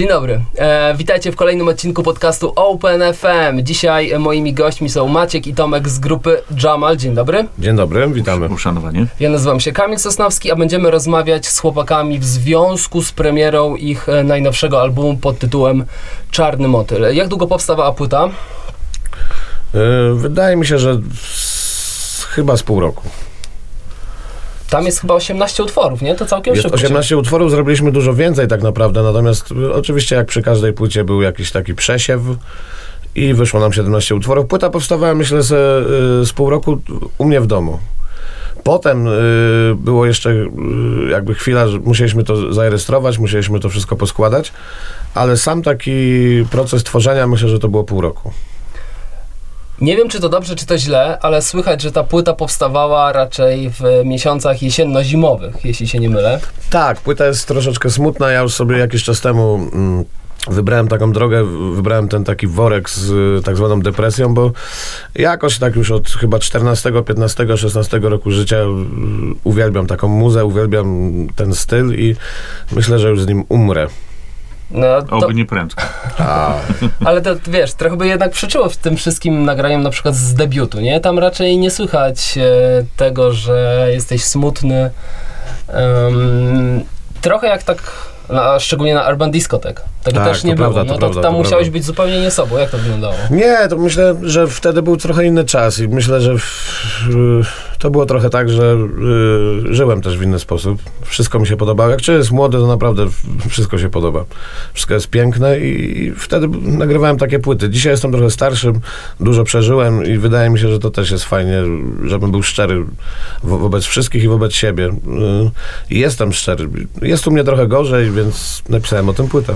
Dzień dobry. E, witajcie w kolejnym odcinku podcastu Open FM. Dzisiaj moimi gośćmi są Maciek i Tomek z grupy Jamal. Dzień dobry. Dzień dobry, witamy. Uszanowanie. Ja nazywam się Kamil Sosnowski, a będziemy rozmawiać z chłopakami w związku z premierą ich e, najnowszego albumu pod tytułem Czarny Motyl. Jak długo powstawała płyta? Yy, wydaje mi się, że z, chyba z pół roku. Tam jest chyba 18 utworów, nie? To całkiem Jest szybko. się- 18 utworów, zrobiliśmy dużo więcej tak naprawdę, natomiast y, oczywiście jak przy każdej płycie był jakiś taki przesiew i wyszło nam 17 utworów. Płyta powstawała myślę że y, z pół roku u mnie w domu. Potem y, było jeszcze y, jakby chwila, że musieliśmy to zarejestrować, musieliśmy to wszystko poskładać, ale sam taki proces tworzenia myślę, że to było pół roku. Nie wiem, czy to dobrze, czy to źle, ale słychać, że ta płyta powstawała raczej w miesiącach jesienno-zimowych, jeśli się nie mylę. Tak, płyta jest troszeczkę smutna. Ja już sobie jakiś czas temu mm, wybrałem taką drogę, wybrałem ten taki worek z y, tak zwaną depresją, bo jakoś tak już od chyba 14, 15, 16 roku życia y, uwielbiam taką muzę, uwielbiam ten styl i myślę, że już z nim umrę. No, to, Oby nie prędko. A, ale to wiesz, trochę by jednak przeczyło w tym wszystkim nagraniem na przykład z debiutu, nie? Tam raczej nie słychać e, tego, że jesteś smutny. Em, trochę jak tak, na, szczególnie na Urban Discotek. Tego Tak, też nie to było. prawda, to no to prawda, tam to musiałeś prawda. być zupełnie nie sobą. Jak to wyglądało? Nie, to myślę, że wtedy był trochę inny czas i myślę, że w, y, to było trochę tak, że y, żyłem też w inny sposób. Wszystko mi się podobało. Jak człowiek jest młody, to naprawdę wszystko się podoba. Wszystko jest piękne i, i wtedy nagrywałem takie płyty. Dzisiaj jestem trochę starszym, dużo przeżyłem i wydaje mi się, że to też jest fajnie, żebym był szczery wo wobec wszystkich i wobec siebie. Y, jestem szczery. Jest u mnie trochę gorzej, więc napisałem o tym płytę.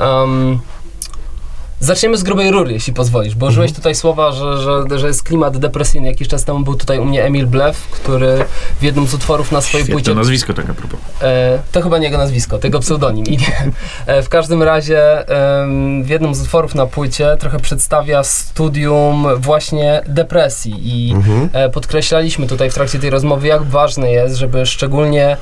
Um, zaczniemy z grubej rury, jeśli pozwolisz, bo użyłeś tutaj słowa, że, że, że jest klimat depresyjny. Jakiś czas temu był tutaj u mnie Emil Blef, który w jednym z utworów na swojej Świetne płycie... nazwisko tak a propos. E, to chyba nie jego nazwisko, tego pseudonim. I. E, w każdym razie em, w jednym z utworów na płycie trochę przedstawia studium właśnie depresji i Mhm. e, podkreślaliśmy tutaj w trakcie tej rozmowy, jak ważne jest, żeby szczególnie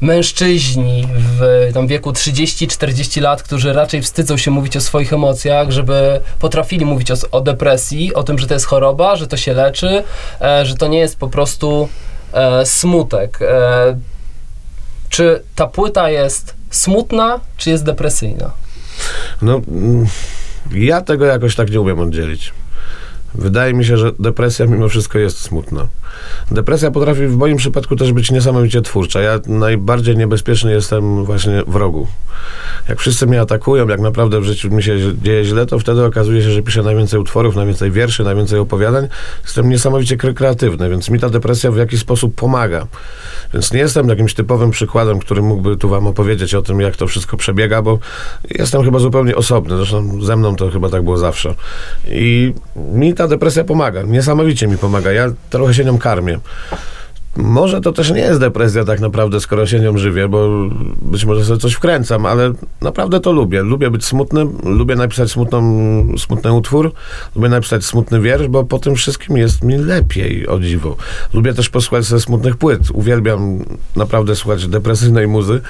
mężczyźni w tam wieku 30-40 lat, którzy raczej wstydzą się mówić o swoich emocjach, żeby potrafili mówić o, o depresji, o tym, że to jest choroba, że to się leczy, e, że to nie jest po prostu e, smutek. E, czy ta płyta jest smutna, czy jest depresyjna? No, mm, ja tego jakoś tak nie umiem oddzielić. Wydaje mi się, że depresja mimo wszystko jest smutna. Depresja potrafi w moim przypadku też być niesamowicie twórcza. Ja najbardziej niebezpieczny jestem właśnie w rogu. Jak wszyscy mnie atakują, jak naprawdę w życiu mi się dzieje źle, to wtedy okazuje się, że piszę najwięcej utworów, najwięcej wierszy, najwięcej opowiadań. Jestem niesamowicie kre- kreatywny, więc mi ta depresja w jakiś sposób pomaga. Więc nie jestem jakimś typowym przykładem, który mógłby tu wam opowiedzieć o tym, jak to wszystko przebiega, bo jestem chyba zupełnie osobny. Zresztą ze mną to chyba tak było zawsze. I mi ta depresja pomaga. Niesamowicie mi pomaga. Ja trochę się nią karmię. Może to też nie jest depresja tak naprawdę, skoro się nią żywię, bo być może sobie coś wkręcam, ale naprawdę to lubię. Lubię być smutnym, lubię napisać smutną, smutny utwór, lubię napisać smutny wiersz, bo po tym wszystkim jest mi lepiej, o dziwo. Lubię też posłuchać ze smutnych płyt. Uwielbiam naprawdę słuchać depresyjnej muzy,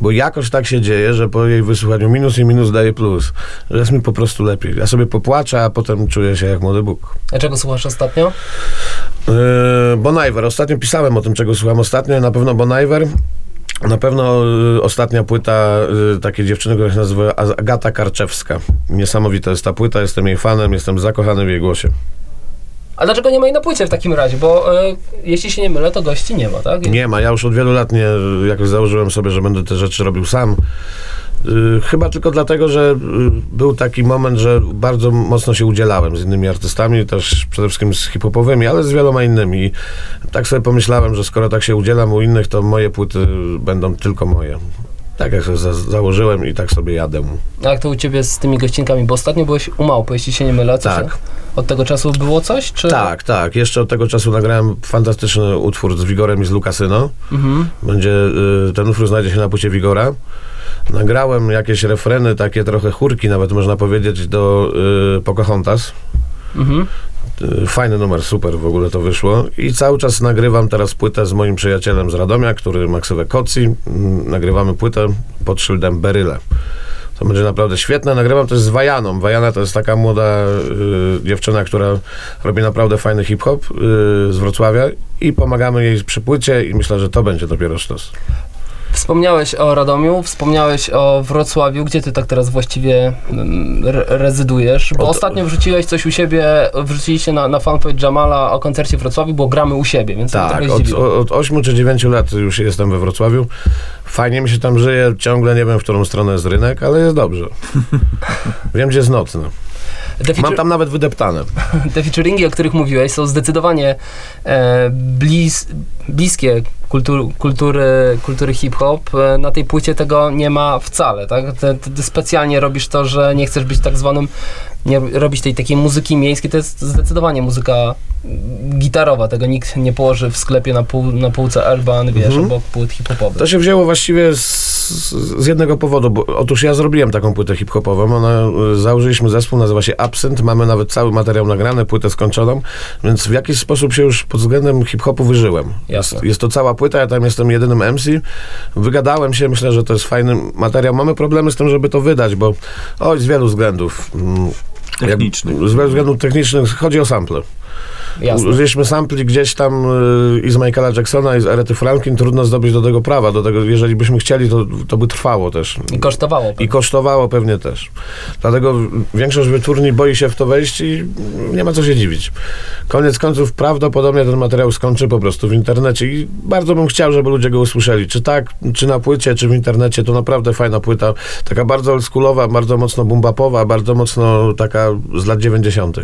bo jakoś tak się dzieje, że po jej wysłuchaniu minus i minus daje plus. Że jest mi po prostu lepiej. Ja sobie popłaczę, a potem czuję się jak młody Bóg. A czego słuchasz ostatnio? Yy, Bon Iver. Ostatnio pisałem o tym, czego słucham ostatnio. Na pewno Bon Iver. Na pewno y, ostatnia płyta y, takiej dziewczyny, która się nazywa Az- Agata Karczewska. Niesamowita jest ta płyta, jestem jej fanem, jestem zakochany w jej głosie. A dlaczego nie ma jej na płycie w takim razie? Bo e, jeśli się nie mylę, to gości nie ma, tak? Nie ma, ja już od wielu lat nie, jakoś założyłem sobie, że będę te rzeczy robił sam. Y, Chyba tylko dlatego, że y, był taki moment, że bardzo mocno się udzielałem z innymi artystami, też przede wszystkim z hip-hopowymi, ale z wieloma innymi. I tak sobie pomyślałem, że skoro tak się udzielam u innych, to moje płyty będą tylko moje. Tak jak sobie za- założyłem i tak sobie jadę. A jak to u ciebie z tymi gościnkami? Bo ostatnio byłeś u Małpy, jeśli się nie mylę. Co Tak. się- Od tego czasu było coś? Czy... Tak, tak. Jeszcze od tego czasu nagrałem fantastyczny utwór z Wigorem i z Lukasyno. Mhm. Będzie, y, ten utwór znajdzie się na płycie Wigora. Nagrałem jakieś refreny, takie trochę chórki nawet można powiedzieć, do y, Pocahontas. Mhm. Y, Fajny numer, super w ogóle to wyszło. I cały czas nagrywam teraz płytę z moim przyjacielem z Radomia, który ma ksywę Koci. Mm, Nagrywamy płytę pod szyldem Beryle. To To będzie naprawdę świetne. Nagrywam też z Wajaną. Wajana to jest taka młoda y, dziewczyna, która robi naprawdę fajny hip-hop y, z Wrocławia i pomagamy jej przy płycie i myślę, że to będzie dopiero sztos. Wspomniałeś o Radomiu, wspomniałeś o Wrocławiu. Gdzie ty tak teraz właściwie mm, re rezydujesz? Bo Od- ostatnio wrzuciłeś coś u siebie, wrzuciliście na, na fanpage Jamala o koncercie w Wrocławiu, bo gramy u siebie, więc Tak, trochę od, od 8 czy 9 lat już jestem we Wrocławiu. Fajnie mi się tam żyje, ciągle nie wiem, w którą stronę jest rynek, ale jest dobrze. Wiem, gdzie jest nocny. Mam tam nawet wydeptane. te featuringi, o których mówiłeś, są zdecydowanie e, blis, bliskie kultur, kultury, kultury hip-hop. E, na tej płycie tego nie ma wcale, tak? Ty, ty specjalnie robisz to, że nie chcesz być tak zwanym, nie robić tej takiej muzyki miejskiej, to jest zdecydowanie muzyka gitarowa, tego nikt nie położy w sklepie na, pół, na półce Urban, wiesz, Mhm. obok płyt hip-hopowych. To się wzięło właściwie z, z jednego powodu, bo otóż ja zrobiłem taką płytę hip-hopową, ona, y, założyliśmy zespół, nazywa się Absent, mamy nawet cały materiał nagrany, płytę skończoną, więc w jakiś sposób się już pod względem hip-hopu wyżyłem. Jasne. Jest, jest to cała płyta, ja tam jestem jedynym MC, wygadałem się, myślę, że to jest fajny materiał. Mamy problemy z tym, żeby to wydać, bo oj, z wielu względów. Mm, Technicznych. Z wielu względów technicznych chodzi o sample. Jasne. Użyliśmy sampli gdzieś tam y, i z Michaela Jacksona, i z Arety Franklin. Trudno zdobyć do tego prawa. Do tego, jeżeli byśmy chcieli, to, to by trwało też. I kosztowało. I kosztowało pewnie też. Dlatego większość wytwórni boi się w to wejść i nie ma co się dziwić. Koniec końców prawdopodobnie ten materiał skończy po prostu w internecie i bardzo bym chciał, żeby ludzie go usłyszeli. Czy tak, czy na płycie, czy w internecie. To naprawdę fajna płyta. Taka bardzo oldschoolowa, bardzo mocno bumbapowa, bardzo mocno taka z lat 90.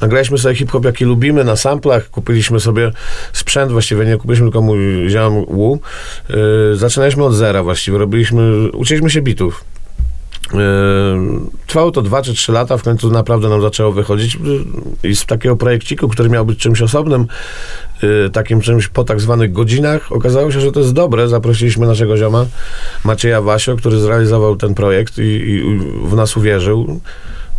Nagraliśmy sobie hip-hop, jaki lubimy, na samplach. Kupiliśmy sobie sprzęt, właściwie nie kupiliśmy, tylko mój ziom Wu. Yy, zaczynaliśmy od zera właściwie. Robiliśmy, uczyliśmy się bitów. Yy, Trwało to 2 czy 3 lata, w końcu naprawdę nam zaczęło wychodzić Yy, i z takiego projekciku, który miał być czymś osobnym, yy, takim czymś po tak zwanych godzinach, okazało się, że to jest dobre. Zaprosiliśmy naszego zioma Macieja Wasio, który zrealizował ten projekt i, i w nas uwierzył.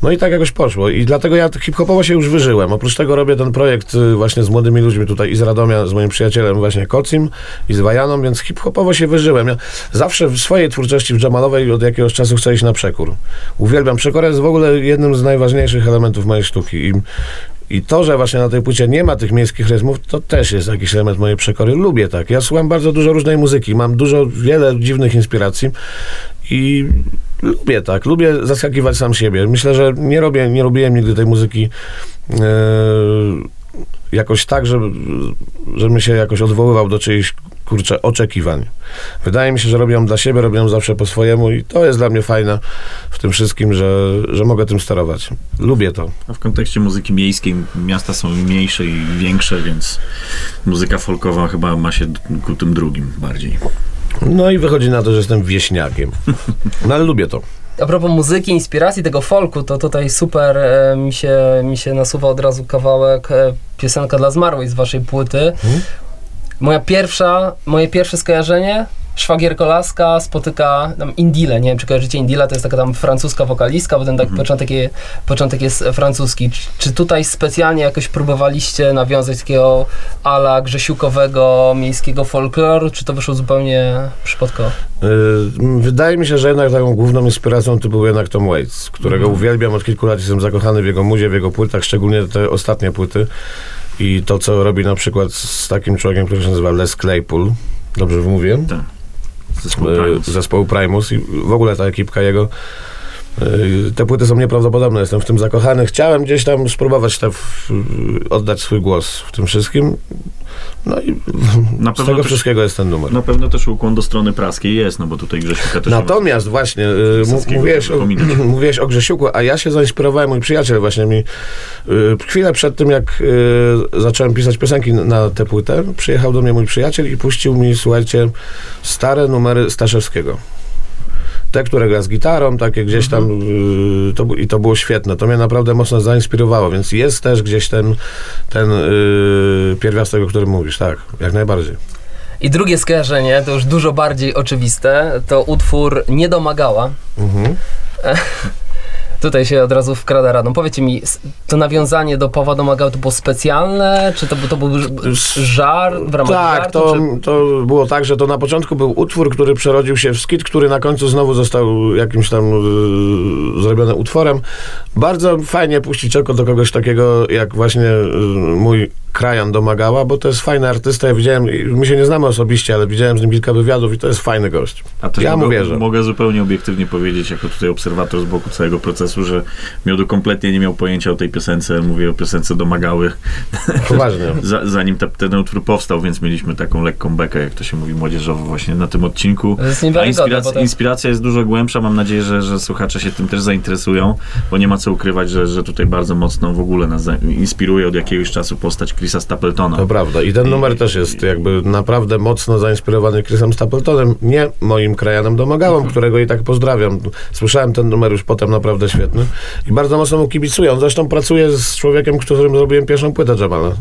No i tak jakoś poszło. I dlatego ja hip-hopowo się już wyżyłem. Oprócz tego robię ten projekt y, właśnie z młodymi ludźmi tutaj i z Radomia, z moim przyjacielem właśnie Kocim i z Wajaną, więc hip-hopowo się wyżyłem. Ja zawsze w swojej twórczości w jamalowej od jakiegoś czasu chcę iść na przekór. Uwielbiam. Przekór jest w ogóle jednym z najważniejszych elementów mojej sztuki. I i to, że właśnie na tej płycie nie ma tych miejskich rytmów, to też jest jakiś element mojej przekory. Lubię tak. Ja słucham bardzo dużo różnej muzyki, mam dużo, wiele dziwnych inspiracji i lubię tak. Lubię zaskakiwać sam siebie. Myślę, że nie robię, nie robiłem nigdy tej muzyki e, jakoś tak, żeby, żebym się jakoś odwoływał do czyichś kurczę, oczekiwań. Wydaje mi się, że robię dla siebie, robię zawsze po swojemu i to jest dla mnie fajne w tym wszystkim, że, że mogę tym sterować. Lubię to. A w kontekście muzyki miejskiej miasta są mniejsze i większe, więc muzyka folkowa chyba ma się ku tym drugim bardziej. No i wychodzi na to, że jestem wieśniakiem. No ale lubię to. A propos muzyki, inspiracji tego folku, to tutaj super e, mi, się, mi się nasuwa od razu kawałek e, piosenka dla zmarłej z waszej płyty. Mhm. Moja pierwsza, moje pierwsze skojarzenie, szwagierko Laska spotyka tam Indile, nie wiem czy kojarzycie Indila, to jest taka tam francuska wokalistka, bo ten tak Mhm. początek, je, początek jest francuski. Czy, czy tutaj specjalnie jakoś próbowaliście nawiązać takiego ala grzesiukowego, miejskiego folkloru, czy to wyszło zupełnie przypadkowo? Yy, Wydaje mi się, że jednak taką główną inspiracją to był jednak Tom Waits, którego Mhm. uwielbiam od kilku lat. Jestem zakochany w jego muzie, w jego płytach, szczególnie te ostatnie płyty. I to, co robi na przykład z takim człowiekiem, który się nazywa Les Claypool. Dobrze wymówiłem? Tak. Zespół Yy, Primus. Zespołu Primus i w ogóle ta ekipka jego. Yy, Te płyty są nieprawdopodobne, jestem w tym zakochany. Chciałem gdzieś tam spróbować te, w, oddać swój głos w tym wszystkim. No i Na z tego też- wszystkiego jest ten numer. Na pewno też ukłon do strony praskiej jest, no bo tutaj Grzesiuka też Natomiast właśnie, y, mówiłeś o, mówiłeś o Grzesiuku, a ja się zainspirowałem, mój przyjaciel właśnie mi y, chwilę przed tym, jak y, zacząłem pisać piosenki na, na tę płytę, przyjechał do mnie mój przyjaciel i puścił mi, słuchajcie, stare numery Staszewskiego. Te, które gra z gitarą, takie gdzieś tam y, to, i to było świetne. To mnie naprawdę mocno zainspirowało, więc jest też gdzieś ten, ten y, pierwiastek, o którym mówisz, tak, jak najbardziej. I drugie skojarzenie, to już dużo bardziej oczywiste, to utwór Nie domagała. Mhm. Tutaj się od razu wkrada radą. Powiedzcie mi, to nawiązanie do Pawła Domagała to było specjalne? Czy to, był- to był żar w ramach Tak, żartu? to, czy... to było tak, że to na początku był utwór, który przerodził się w skit, który na końcu znowu został jakimś tam y, zrobiony utworem. Bardzo fajnie puścić oko do kogoś takiego, jak właśnie y, mój krajan domagała, bo to jest fajny artysta. Ja widziałem, my się nie znamy osobiście, ale widziałem z nim kilka wywiadów i to jest fajny gość. Ja mu wierzę. mogę zupełnie obiektywnie powiedzieć, jako tutaj obserwator z boku całego procesu, że Miodu kompletnie nie miał pojęcia o tej piosence. Mówię o piosence domagały, Poważnie. za, zanim ta, ten utwór powstał, więc mieliśmy taką lekką bekę, jak to się mówi młodzieżowo właśnie na tym odcinku. A inspiracja, inspiracja jest dużo głębsza. Mam nadzieję, że, że słuchacze się tym też zainteresują, bo nie ma co ukrywać, że, że tutaj bardzo mocno w ogóle nas inspiruje od jakiegoś czasu postać Chrisa Stapletona. To prawda. I ten numer też jest jakby naprawdę mocno zainspirowany Chrisem Stapletonem, nie moim krajanem domagałem, którego i tak pozdrawiam. Słyszałem ten numer już potem naprawdę świetny i bardzo mocno mu kibicuję. On zresztą pracuje z człowiekiem, którym zrobiłem pierwszą płytę Jamala,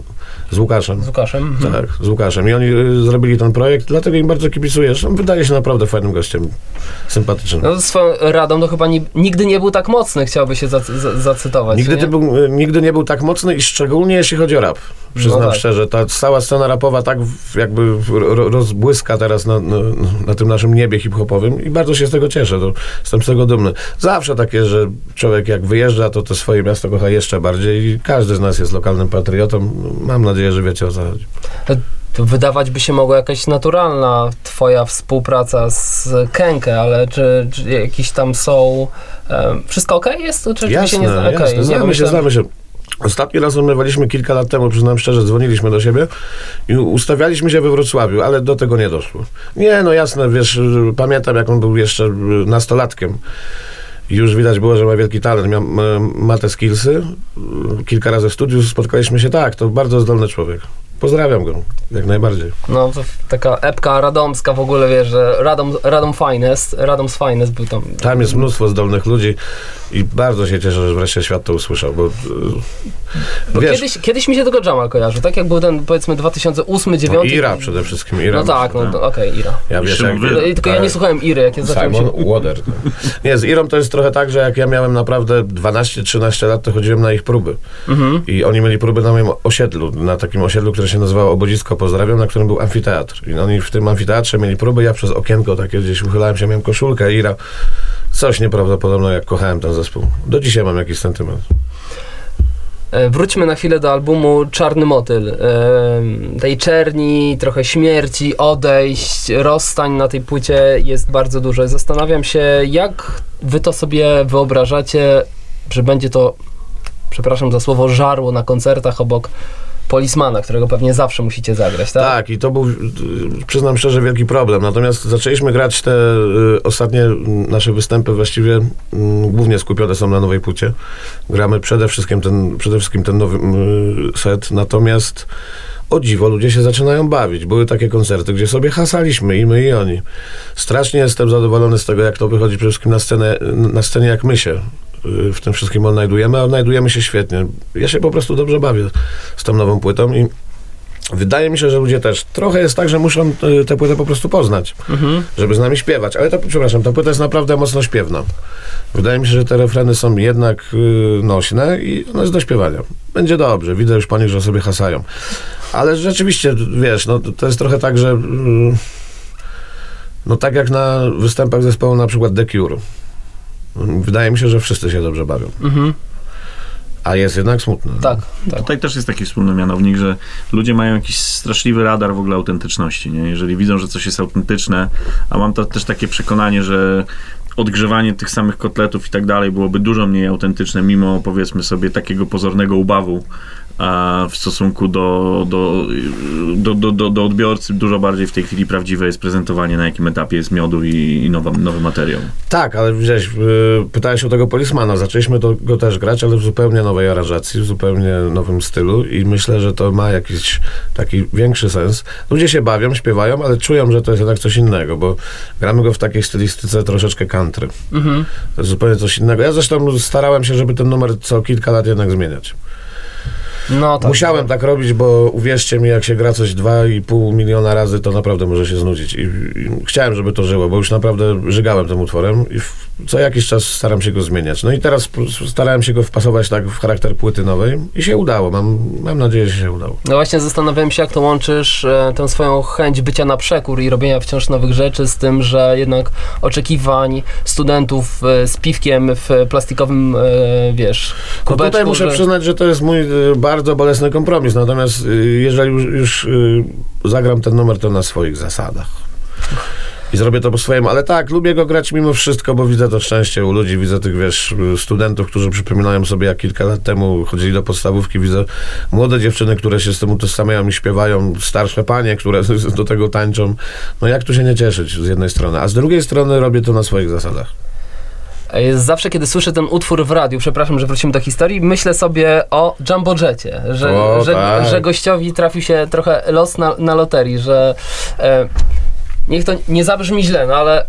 z Łukaszem. Z Łukaszem? Mhm. Tak, z Łukaszem. I oni y, zrobili ten projekt, dlatego im bardzo kibicuję. Zresztą wydaje się naprawdę fajnym gościem, sympatycznym. No, swoją radą to chyba ni- nigdy nie był tak mocny, chciałby się zac- za- zacytować. Nigdy, nie? był, y, nigdy nie był tak mocny i szczególnie jeśli chodzi o rap. Przyznam No tak. szczerze, ta cała scena rapowa tak jakby rozbłyska teraz na, na, na tym naszym niebie hip-hopowym i bardzo się z tego cieszę. To, jestem z tego dumny. Zawsze takie, że człowiek jak wyjeżdża, to to swoje miasto kocha jeszcze bardziej i każdy z nas jest lokalnym patriotą. Mam nadzieję, że wiecie o co chodzi. To wydawać by się mogła jakaś naturalna twoja współpraca z Kenke, ale czy, czy jakieś tam są... em, wszystko okej jest? Czy Jasne, się nie zna? Okej, jasne. nie, Znamy się, myślałem- znamy się. Ostatni raz rozmawialiśmy kilka lat temu, przyznam szczerze, dzwoniliśmy do siebie i ustawialiśmy się we Wrocławiu, ale do tego nie doszło. Nie, no jasne, wiesz, pamiętam jak on był jeszcze y, nastolatkiem. Już widać było, że ma wielki talent, miał, ma- ma te skillsy. Y, Kilka razy w studiu spotkaliśmy się, tak, to bardzo zdolny człowiek. Pozdrawiam go, jak najbardziej. No, to taka epka radomska w ogóle, wiesz, że Radom, Radom Finest, Radom's Finest był tam... Tam jest mnóstwo zdolnych ludzi i bardzo się cieszę, że wreszcie świat to usłyszał, bo, y, Bo wiesz, kiedyś, kiedyś mi się tego Jamal kojarzy, tak jak był ten, powiedzmy, 2008-2009. no, Ira przede wszystkim, Ira. No tak, no to okej, Ira. Ja wiesz, jak. No, Tylko ja nie słuchałem Iry, jak ja zacząłem Simon się... Water. Nie, z Irą to jest trochę tak, że jak ja miałem naprawdę 12-13 lat, to chodziłem na ich próby. Mhm. I oni mieli próby na moim osiedlu, na takim osiedlu, które się nazywało Obodzisko Pozdrawiam, na którym był amfiteatr. I oni w tym amfiteatrze mieli próby, ja przez okienko takie gdzieś uchylałem się, miałem koszulkę, Ira. Coś nieprawdopodobnego, jak kochałem ten zespół. Do dzisiaj mam jakiś sentyment. E, Wróćmy na chwilę do albumu Czarny Motyl. E, Tej czerni, trochę śmierci, odejść, rozstań na tej płycie jest bardzo dużo. Zastanawiam się, jak wy to sobie wyobrażacie, że będzie to, przepraszam za słowo, żarło na koncertach obok Polismana, którego pewnie zawsze musicie zagrać, tak? Tak, i to był, przyznam szczerze, wielki problem. Natomiast zaczęliśmy grać te y, ostatnie y, nasze występy właściwie y, głównie skupione są na nowej płycie. Gramy przede wszystkim ten, przede wszystkim ten nowy y, set, natomiast o dziwo, ludzie się zaczynają bawić. Były takie koncerty, gdzie sobie hasaliśmy i my i oni. Strasznie jestem zadowolony z tego, jak to wychodzi przede wszystkim na scenę, na scenie, jak my się w tym wszystkim odnajdujemy, a odnajdujemy się świetnie. Ja się po prostu dobrze bawię z tą nową płytą i Wydaje mi się, że ludzie też. Trochę jest tak, że muszą y, tę płytę po prostu poznać, Mhm. żeby z nami śpiewać. Ale to, przepraszam, ta płyta jest naprawdę mocno śpiewna. Wydaje mi się, że te refreny są jednak y, nośne i ona jest do śpiewania. Będzie dobrze. Widzę już po nich, że sobie hasają. Ale rzeczywiście, wiesz, no, to- jest trochę tak, że y, no tak jak na występach zespołu na przykład The Cure. Wydaje mi się, że wszyscy się dobrze bawią. Mhm. A jest jednak smutne. Tak, tak. Tutaj też jest taki wspólny mianownik, że ludzie mają jakiś straszliwy radar w ogóle autentyczności, nie? Jeżeli widzą, że coś jest autentyczne, a mam to też takie przekonanie, że odgrzewanie tych samych kotletów i tak dalej byłoby dużo mniej autentyczne, mimo powiedzmy sobie takiego pozornego ubawu w stosunku do, do, do, do, do, do odbiorcy. Dużo bardziej w tej chwili prawdziwe jest prezentowanie, na jakim etapie jest miodu i, i nowa, nowy materiał. Tak, ale widziałeś, y, pytałeś o tego Polismana. Zaczęliśmy to, go też grać, ale w zupełnie nowej aranżacji, w zupełnie nowym stylu i myślę, że to ma jakiś taki większy sens. Ludzie się bawią, śpiewają, ale czują, że to jest jednak coś innego, bo gramy go w takiej stylistyce troszeczkę country. Mhm. To jest zupełnie coś innego. Ja zresztą starałem się, żeby ten numer co kilka lat jednak zmieniać. No tak. Musiałem tak robić, bo uwierzcie mi, jak się gra coś 2,5 miliona razy, to naprawdę może się znudzić. I, I chciałem, żeby to żyło, bo już naprawdę żygałem tym utworem i w, co jakiś czas staram się go zmieniać. No i teraz starałem się go wpasować tak w charakter płyty nowej i się udało. Mam, mam nadzieję, że się udało. No właśnie zastanawiałem się, jak to łączysz e, tę swoją chęć bycia na przekór i robienia wciąż nowych rzeczy z tym, że jednak oczekiwań studentów e, z piwkiem w plastikowym, e, wiesz, No kubeczku, tutaj muszę że... przyznać, że to jest mój y, bardzo bolesny kompromis. Natomiast y, jeżeli już, już y, zagram ten numer, to na swoich zasadach. I zrobię to po swojemu, ale tak, lubię go grać mimo wszystko, bo widzę to szczęście u ludzi, widzę tych, wiesz, studentów, którzy przypominają sobie, jak kilka lat temu chodzili do podstawówki, widzę młode dziewczyny, które się z tym utożsamiają i śpiewają, starsze panie, które do tego tańczą. No jak tu się nie cieszyć z jednej strony, a z drugiej strony robię to na swoich zasadach. E, Zawsze, kiedy słyszę ten utwór w radiu, przepraszam, że wrócimy do historii, myślę sobie o Jumbo Jetie, że, O, że, tak. że gościowi trafił się trochę los na, na loterii, że e, niech to nie zabrzmi źle, no ale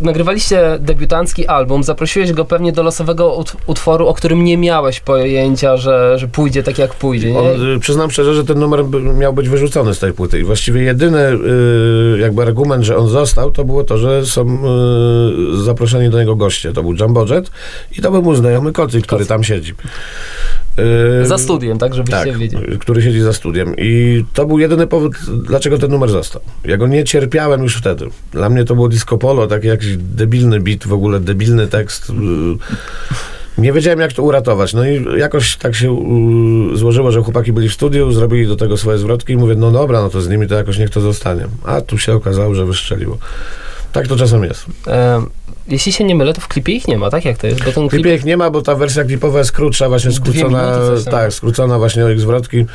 nagrywaliście debiutancki album, zaprosiłeś go pewnie do losowego ut, utworu, o którym nie miałeś pojęcia, że, że pójdzie tak jak pójdzie, nie? On, y, przyznam szczerze, że ten numer miał być wyrzucony z tej płyty i właściwie jedyny y, jakby argument, że on został, to było to, że są y, zaproszeni do niego goście. To był Jumbo Jet i to był mój znajomy Kocy, który tam siedzi. Za studiem, tak, żebyście tak, wiedzieli. który siedzi za studiem. I to był jedyny powód, dlaczego ten numer został. Ja go nie cierpiałem już wtedy. Dla mnie to było disco polo, taki jakiś debilny beat, w ogóle debilny tekst. y, Nie wiedziałem, jak to uratować. No i jakoś tak się y, złożyło, że chłopaki byli w studiu, zrobili do tego swoje zwrotki i mówię, no dobra, no to z nimi to jakoś niech to zostanie. A tu się okazało, że wystrzeliło. Tak to czasem jest. E, jeśli się nie mylę, to w klipie ich nie ma, tak jak to jest? Bo ten W klip... klipie ich nie ma, bo ta wersja klipowa jest krótsza, właśnie skrócona, tak, skrócona właśnie o ich zwrotki.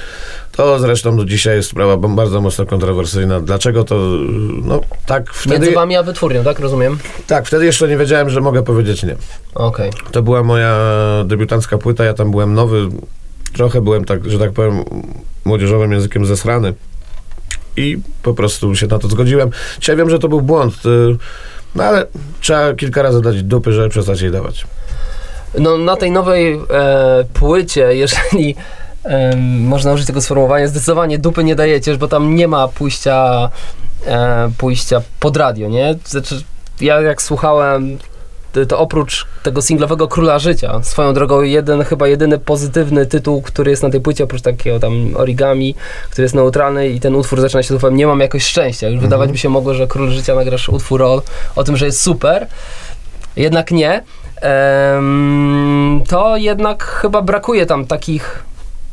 To zresztą do dzisiaj jest sprawa bardzo mocno kontrowersyjna. Dlaczego to, no tak wtedy, Między wami a wytwórnią, tak? Rozumiem? tak, wtedy jeszcze nie wiedziałem, że mogę powiedzieć nie. Okej. To była moja debiutancka płyta, ja tam byłem nowy, trochę byłem tak, że tak powiem, młodzieżowym językiem zesrany i po prostu się na to zgodziłem. Dzisiaj wiem, że to był błąd, y, no ale trzeba kilka razy dać dupy, żeby przestać jej dawać. No na tej nowej e, płycie, jeżeli em, można użyć tego sformułowania, zdecydowanie dupy nie dajecie, bo tam nie ma pójścia, e, pójścia pod radio, nie? Znaczy, ja jak słuchałem, to, oprócz tego singlowego Króla Życia, swoją drogą jeden, chyba jedyny pozytywny tytuł, który jest na tej płycie, oprócz takiego tam origami, który jest neutralny i ten utwór zaczyna się słowem nie mam jakoś szczęścia. Już wydawać by się mogło, że Król Życia nagrasz utwór o, o tym, że jest super, jednak nie. Em, to jednak chyba brakuje tam takich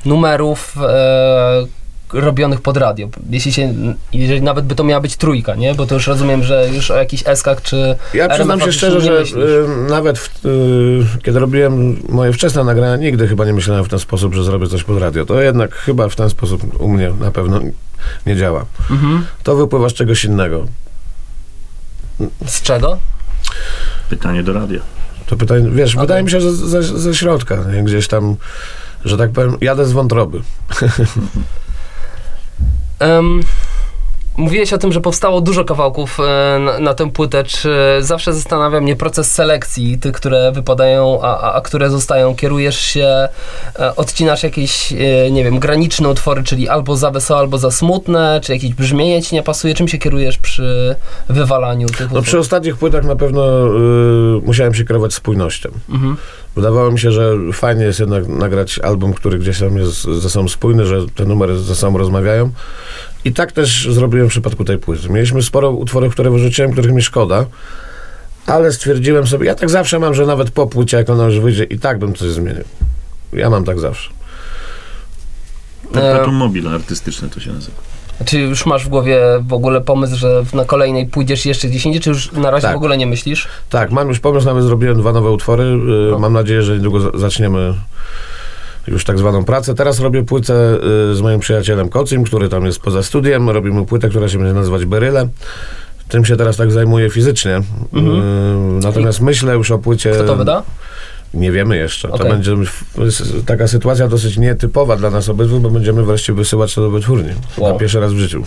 numerów e, robionych pod radio. Jeśli się, jeżeli nawet by to miała być trójka, nie? Bo to już rozumiem, że już o jakichś eskach czy Ja przyznam się szczerze, że y, nawet w, y, kiedy robiłem moje wczesne nagrania, nigdy chyba nie myślałem w ten sposób, że zrobię coś pod radio. To jednak chyba w ten sposób u mnie na pewno nie działa. Mhm. To wypływa z czegoś innego. Z czego? Pytanie do radia. To pytanie, wiesz, Okej. wydaje mi się, że ze, ze środka, nie? gdzieś tam, że tak powiem, jadę z wątroby. Um, mówiłeś o tym, że powstało dużo kawałków e, na, na tę płytę. Czy zawsze zastanawia mnie proces selekcji tych, które wypadają, a, a, a które zostają? Kierujesz się, e, odcinasz jakieś, e, nie wiem, graniczne utwory, czyli albo za wesołe, albo za smutne, czy jakieś brzmienie ci nie pasuje? Czym się kierujesz przy wywalaniu tych No utworów? przy ostatnich płytach na pewno y, musiałem się kierować spójnością. Mhm. Wydawało mi się, że fajnie jest jednak nagrać album, który gdzieś tam jest ze sobą spójny, że te numery ze sobą rozmawiają. I tak też zrobiłem w przypadku tej płyty. Mieliśmy sporo utworów, które wyrzuciłem, których mi szkoda, ale stwierdziłem sobie, ja tak zawsze mam, że nawet po płycie, jak ona już wyjdzie, i tak bym coś zmienił. Ja mam tak zawsze. Perpetuum mobile artystyczne to się nazywa. Czy już masz w głowie w ogóle pomysł, że na kolejnej pójdziesz jeszcze gdzieś indziej, czy już na razie Tak. w ogóle nie myślisz? Tak, mam już pomysł, nawet zrobiłem dwa nowe utwory. Y, O. Mam nadzieję, że niedługo za- zaczniemy już tak zwaną pracę. Teraz robię płytę y, z moim przyjacielem Kocim, który tam jest poza studiem. Robimy płytę, która się będzie nazywać Beryle. Tym się teraz tak zajmuję fizycznie. Mhm. Y, Natomiast myślę już o płycie. Kto to wyda? Nie wiemy jeszcze. To będzie to jest taka sytuacja dosyć nietypowa dla nas obydwu, bo będziemy wreszcie wysyłać to do wytwórni. Wow. Na pierwszy raz w życiu.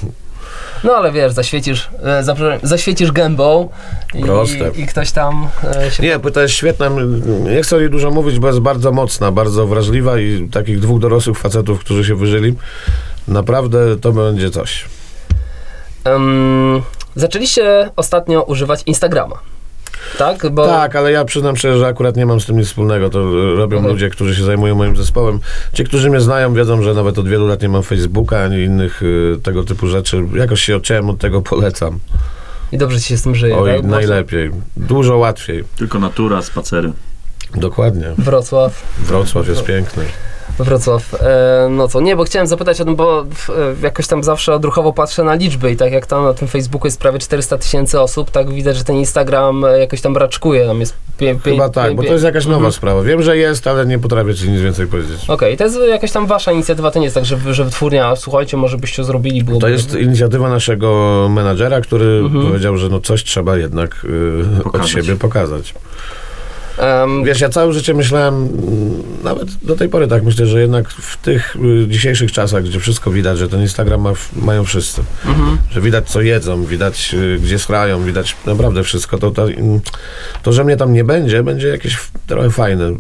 No ale wiesz, zaświecisz, e, zaświecisz gębą i, Proste. i ktoś tam e, się... Nie, płyta jest świetna. Nie chcę o niej dużo mówić, bo jest bardzo mocna, bardzo wrażliwa i takich dwóch dorosłych facetów, którzy się wyżyli. Naprawdę to będzie coś. Em, zaczęliście ostatnio używać Instagrama. Tak? Bo Tak, ale ja przyznam szczerze, że akurat nie mam z tym nic wspólnego. To e, robią Okej. ludzie, którzy się zajmują moim zespołem. Ci, którzy mnie znają, wiedzą, że nawet od wielu lat nie mam Facebooka ani innych y, tego typu rzeczy. Jakoś się odciąłem od tego, polecam. i dobrze ci się z tym żyje. Oj, tak? Najlepiej. Dużo łatwiej. Tylko natura, spacery. Dokładnie. Wrocław. Wrocław jest piękny. Wrocław. E, no co, nie, bo chciałem zapytać o tym, bo w, e, jakoś tam zawsze odruchowo patrzę na liczby i tak jak tam na tym Facebooku jest prawie 400 tysięcy osób, tak widać, że ten Instagram e, jakoś tam raczkuje, tam jest pię, pię, Chyba tak, pię- bo to jest jakaś nowa Mhm. sprawa. Wiem, że jest, ale nie potrafię ci nic więcej powiedzieć. Okej, to jest jakaś tam wasza inicjatywa, to nie jest tak, że, że wytwórnia, słuchajcie, może byście zrobili, było To jest inicjatywa naszego menadżera, który Mhm. powiedział, że no coś trzeba jednak y, od siebie pokazać. Um, Wiesz, ja całe życie myślałem, mm, nawet do tej pory tak myślę, że jednak w tych y, dzisiejszych czasach, gdzie wszystko widać, że ten Instagram ma, mają wszyscy, mhm. że widać co jedzą, widać y, gdzie schrają, widać naprawdę wszystko, to, to, mm, to, że mnie tam nie będzie, będzie jakieś trochę fajne.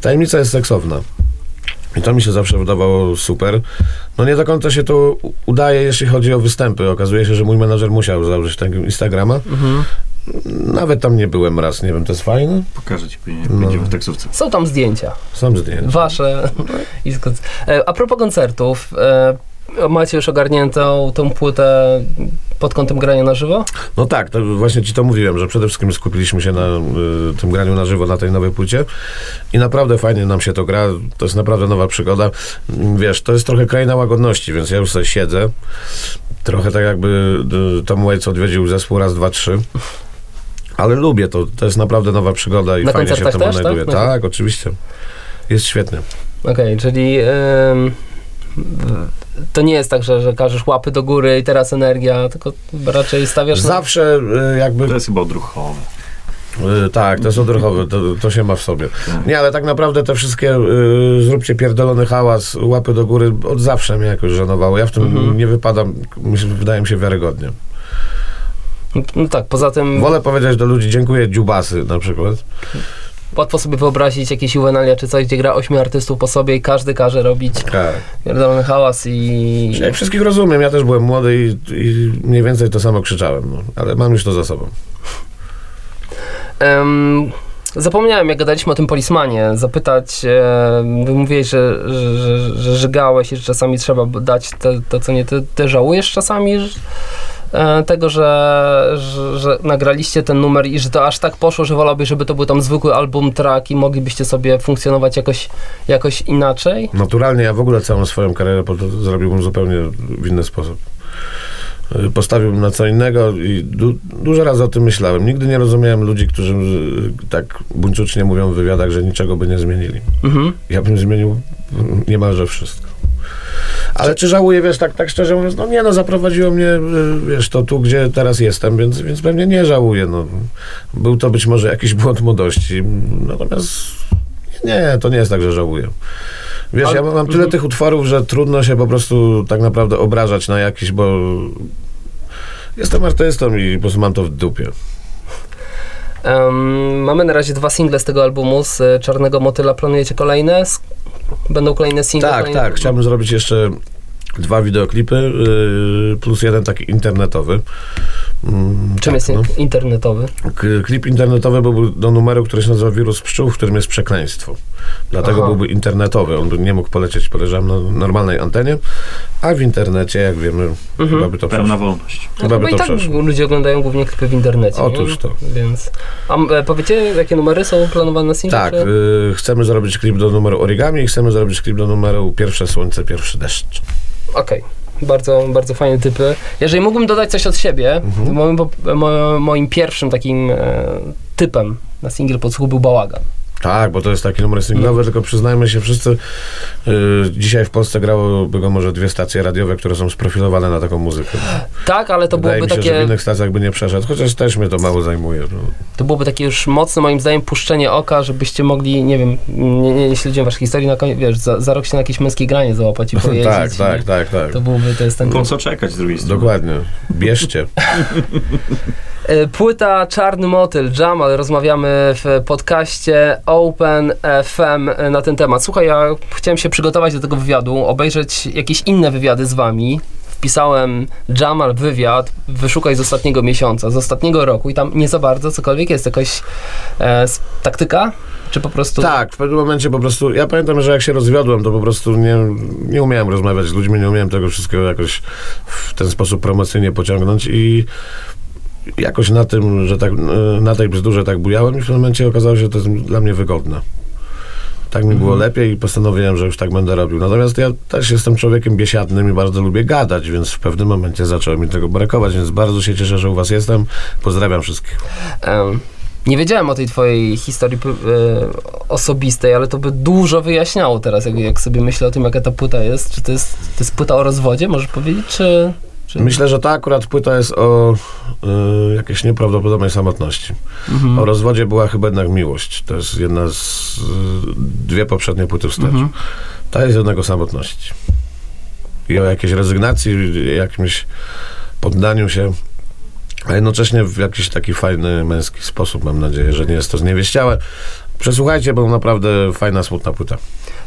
Tajemnica jest seksowna. I to mi się zawsze wydawało super. No nie do końca się to udaje, jeśli chodzi o występy. Okazuje się, że mój menadżer musiał założyć tego Instagrama. Mhm. Nawet tam nie byłem raz, nie wiem, to jest fajne? Pokażę ci później, jak No. będziemy w taksówce. Są tam zdjęcia, Są zdjęcia. wasze. I e, a propos koncertów, e, macie już ogarniętą tą płytę pod kątem grania na żywo? No tak, to właśnie ci to mówiłem, że przede wszystkim skupiliśmy się na y, tym graniu na żywo, na tej nowej płycie i naprawdę fajnie nam się to gra, to jest naprawdę nowa przygoda. Wiesz, to jest trochę kraina łagodności, więc ja już sobie siedzę, trochę tak jakby y, Tom Waits odwiedził zespół raz, dwa, trzy. Ale lubię to, to jest naprawdę nowa przygoda i Na fajnie się w tym też, odnajduję. tak? Tak, oczywiście. Jest świetnie. Okej, czyli em, to nie jest tak, że, że każesz łapy do góry i teraz energia, tylko raczej stawiasz. Zawsze y, jakby To jest chyba odruchowe. Y, Tak, to jest odruchowe, to, to się ma w sobie. Tak. Nie, ale tak naprawdę te wszystkie y, zróbcie pierdolony hałas, łapy do góry, od zawsze mnie jakoś żenowało. Ja w tym Mhm. nie wypadam, wydaje mi się wiarygodnie. No tak, poza tym Wolę powiedzieć do ludzi dziękuję dziubasy na przykład. łatwo sobie wyobrazić jakieś juwenalia czy coś, gdzie gra ośmiu artystów po sobie i każdy każe robić Tak. pierdolony hałas i... Jak wszystkich rozumiem, ja też byłem młody i, i mniej więcej to samo krzyczałem, no. ale mam już to za sobą. Em, zapomniałem, jak gadaliśmy o tym polismanie, zapytać, e, mówiłeś, że, że, że, że żygałeś i że czasami trzeba dać to, to co nie, ty, ty żałujesz czasami że, tego, że, że, że nagraliście ten numer i że to aż tak poszło, że wolałbyś, żeby to był tam zwykły album, track i moglibyście sobie funkcjonować jakoś, jakoś inaczej? Naturalnie ja w ogóle całą swoją karierę zrobiłbym zupełnie w inny sposób. Y, Postawiłbym na co innego i du- dużo razy o tym myślałem. Nigdy nie rozumiałem ludzi, którzy y, tak buńczucznie mówią w wywiadach, że niczego by nie zmienili. Mhm. Ja bym zmienił niemalże wszystko. Ale czy żałuję, wiesz, tak, tak szczerze mówiąc, no nie, no zaprowadziło mnie, y, wiesz, to tu, gdzie teraz jestem, więc, więc pewnie nie żałuję, no. Był to być może jakiś błąd młodości, natomiast nie, to nie jest tak, że żałuję. Wiesz, ja mam tyle mhm. tych utworów, że trudno się po prostu tak naprawdę obrażać na jakiś, bo jestem artystą i po prostu mam to w dupie. Em, mamy na razie dwa single z tego albumu, z e, Czarnego Motyla. Planujecie kolejne? Będą kolejne single? Tak, kolejne... tak. Chciałbym zrobić jeszcze dwa wideoklipy yy, plus jeden taki internetowy. Mm, Czym tak, jest no. internetowy? K- Klip internetowy byłby do numeru, który się nazywa Wirus Pszczół, w którym jest przekleństwo. Dlatego Aha. byłby internetowy. On by nie mógł polecieć, podejrzewam, na normalnej antenie, a w internecie, jak wiemy, Mhm. chyba by to Pełna przeszło. wolność. No Chyba by i to tak przeszło. ludzie oglądają głównie klipy w internecie. Otóż nie? to. Więc. A e, powiecie, jakie numery są planowane na single? Tak, czy- y, chcemy zrobić klip do numeru Origami i chcemy zrobić klip do numeru Pierwsze Słońce, Pierwszy Deszcz. Okej. Bardzo, bardzo fajne typy. Jeżeli mógłbym dodać coś od siebie, Mhm. to moim, moim pierwszym takim e, typem na single podsłuchu był Bałagan. Tak, bo to jest taki numer singlowy, tylko przyznajmy się wszyscy, y, dzisiaj w Polsce grałyby go może dwie stacje radiowe, które są sprofilowane na taką muzykę. Tak, ale to Wydaje byłoby mi się, że w takie, innych stacjach by nie przeszedł, chociaż też mnie to mało zajmuje. No. to byłoby takie już mocne moim zdaniem puszczenie oka, żebyście mogli, nie wiem, nie, nie, nie śledziłem waszej historii, na koniec, wiesz, za, za rok się na jakieś męskie granie załapać i pojeździć. tak, tak, tak, tak. To byłby, to jest ten... Po co czekać z drugiej strony? Dokładnie. Bierzcie. E, Płyta Czarny Motyl, Jamal, rozmawiamy w podcaście Open FM na ten temat. Słuchaj, ja chciałem się przygotować do tego wywiadu, obejrzeć jakieś inne wywiady z wami. wpisałem Jamal wywiad, wyszukaj z ostatniego miesiąca, z ostatniego roku i tam nie za bardzo cokolwiek jest. Jakaś e, taktyka? Czy po prostu... Tak, w pewnym momencie po prostu, ja pamiętam, że jak się rozwiodłem, to po prostu nie, nie umiałem rozmawiać z ludźmi, nie umiałem tego wszystkiego jakoś w ten sposób promocyjnie pociągnąć i jakoś na tym, że tak, e, na tej bzdurze tak bujałem i w pewnym momencie okazało się, że to jest dla mnie wygodne. Tak mi było lepiej i postanowiłem, że już tak będę robił. Natomiast ja też jestem człowiekiem biesiadnym i bardzo lubię gadać, więc w pewnym momencie zacząłem mi tego brakować, więc bardzo się cieszę, że u was jestem. Pozdrawiam wszystkich. Em, nie wiedziałem o tej twojej historii e, osobistej, ale to by dużo wyjaśniało teraz, jak, jak sobie myślę o tym, jaka ta płyta jest. Czy to jest, to jest płyta o rozwodzie, możesz powiedzieć, czy... czy... Myślę, że ta akurat płyta jest o y, jakiejś nieprawdopodobnej samotności. Mhm. O rozwodzie była chyba jednak miłość. To jest jedna z... Y, dwie poprzednie płyty wstecz. Mhm. Ta jest jednak o samotności. I o jakiejś rezygnacji, jakimś poddaniu się, a jednocześnie w jakiś taki fajny, męski sposób. Mam nadzieję, że nie jest to zniewieściałe. Przesłuchajcie, bo naprawdę fajna, smutna płyta.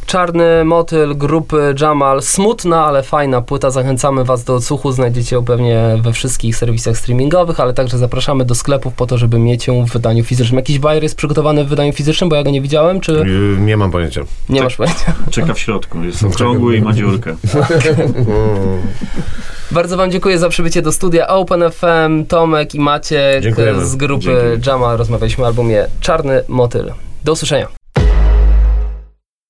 Czarny motyl grupy Jamal. Smutna, ale fajna płyta. Zachęcamy Was do odsłuchu. Znajdziecie ją pewnie we wszystkich serwisach streamingowych, ale także zapraszamy do sklepów po to, żeby mieć ją w wydaniu fizycznym. Jakiś bajer jest przygotowany w wydaniu fizycznym, bo ja go nie widziałem, czy Y, nie mam pojęcia. nie Tak. masz pojęcia? Czeka w środku, jest okrągły i ma dziurkę. Bardzo Wam dziękuję za przybycie do studia Open FM. Tomek i Maciek Dziękujemy. z grupy Dzięki. Jamal rozmawialiśmy o albumie Czarny Motyl. Do usłyszenia.